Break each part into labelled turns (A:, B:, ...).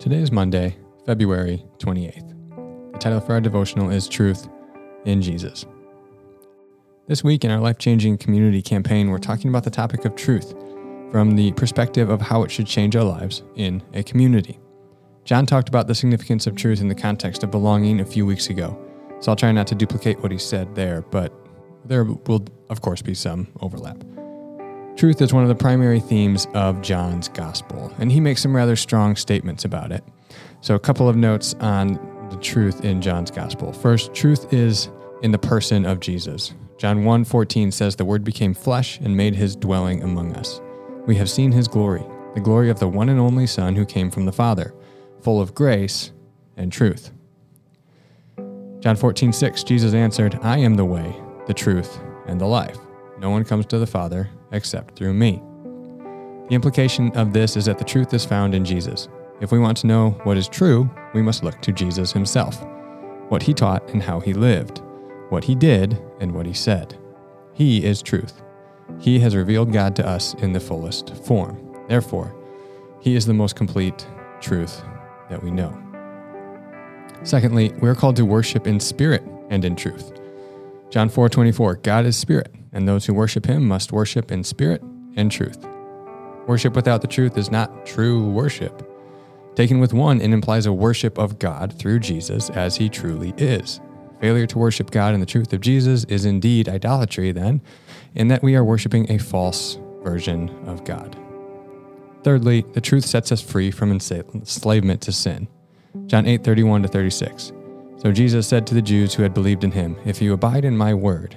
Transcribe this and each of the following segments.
A: Today is Monday, February 28th. The title for our devotional is Truth in Jesus. This week in our life changing community campaign, we're talking about the topic of truth from the perspective of how it should change our lives in a community. John talked about the significance of truth in the context of belonging a few weeks ago, so I'll try not to duplicate what he said there, but there will, of course, be some overlap. Truth is one of the primary themes of John's gospel, and he makes some rather strong statements about it. So, a couple of notes on the truth in John's gospel. First, truth is in the person of Jesus. John 1:14 says the word became flesh and made his dwelling among us. We have seen his glory, the glory of the one and only Son who came from the Father, full of grace and truth. John 14:6 Jesus answered, I am the way, the truth, and the life. No one comes to the Father except through me. The implication of this is that the truth is found in Jesus. If we want to know what is true, we must look to Jesus himself, what he taught and how he lived, what he did and what he said. He is truth. He has revealed God to us in the fullest form. Therefore, he is the most complete truth that we know. Secondly, we are called to worship in spirit and in truth. John 4:24 God is spirit, and those who worship him must worship in spirit and truth. Worship without the truth is not true worship. Taken with one, it implies a worship of God through Jesus as he truly is. Failure to worship God in the truth of Jesus is indeed idolatry, then, in that we are worshiping a false version of God. Thirdly, the truth sets us free from enslavement to sin. John 8 31 to 36. So Jesus said to the Jews who had believed in him, If you abide in my word,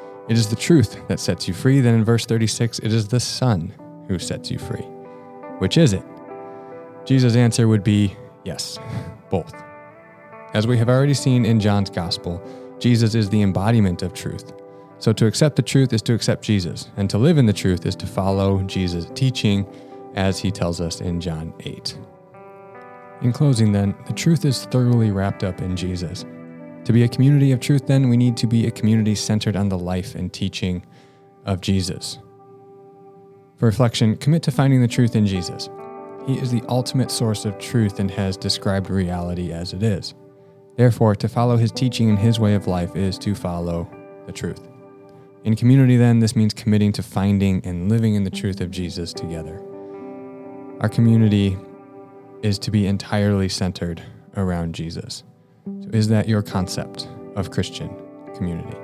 A: it is the truth that sets you free. Then in verse 36, it is the Son who sets you free. Which is it? Jesus' answer would be yes, both. As we have already seen in John's Gospel, Jesus is the embodiment of truth. So to accept the truth is to accept Jesus, and to live in the truth is to follow Jesus' teaching as he tells us in John 8. In closing, then, the truth is thoroughly wrapped up in Jesus. To be a community of truth, then, we need to be a community centered on the life and teaching of Jesus. For reflection, commit to finding the truth in Jesus. He is the ultimate source of truth and has described reality as it is. Therefore, to follow his teaching and his way of life is to follow the truth. In community, then, this means committing to finding and living in the truth of Jesus together. Our community is to be entirely centered around Jesus. So, is that your concept of Christian community?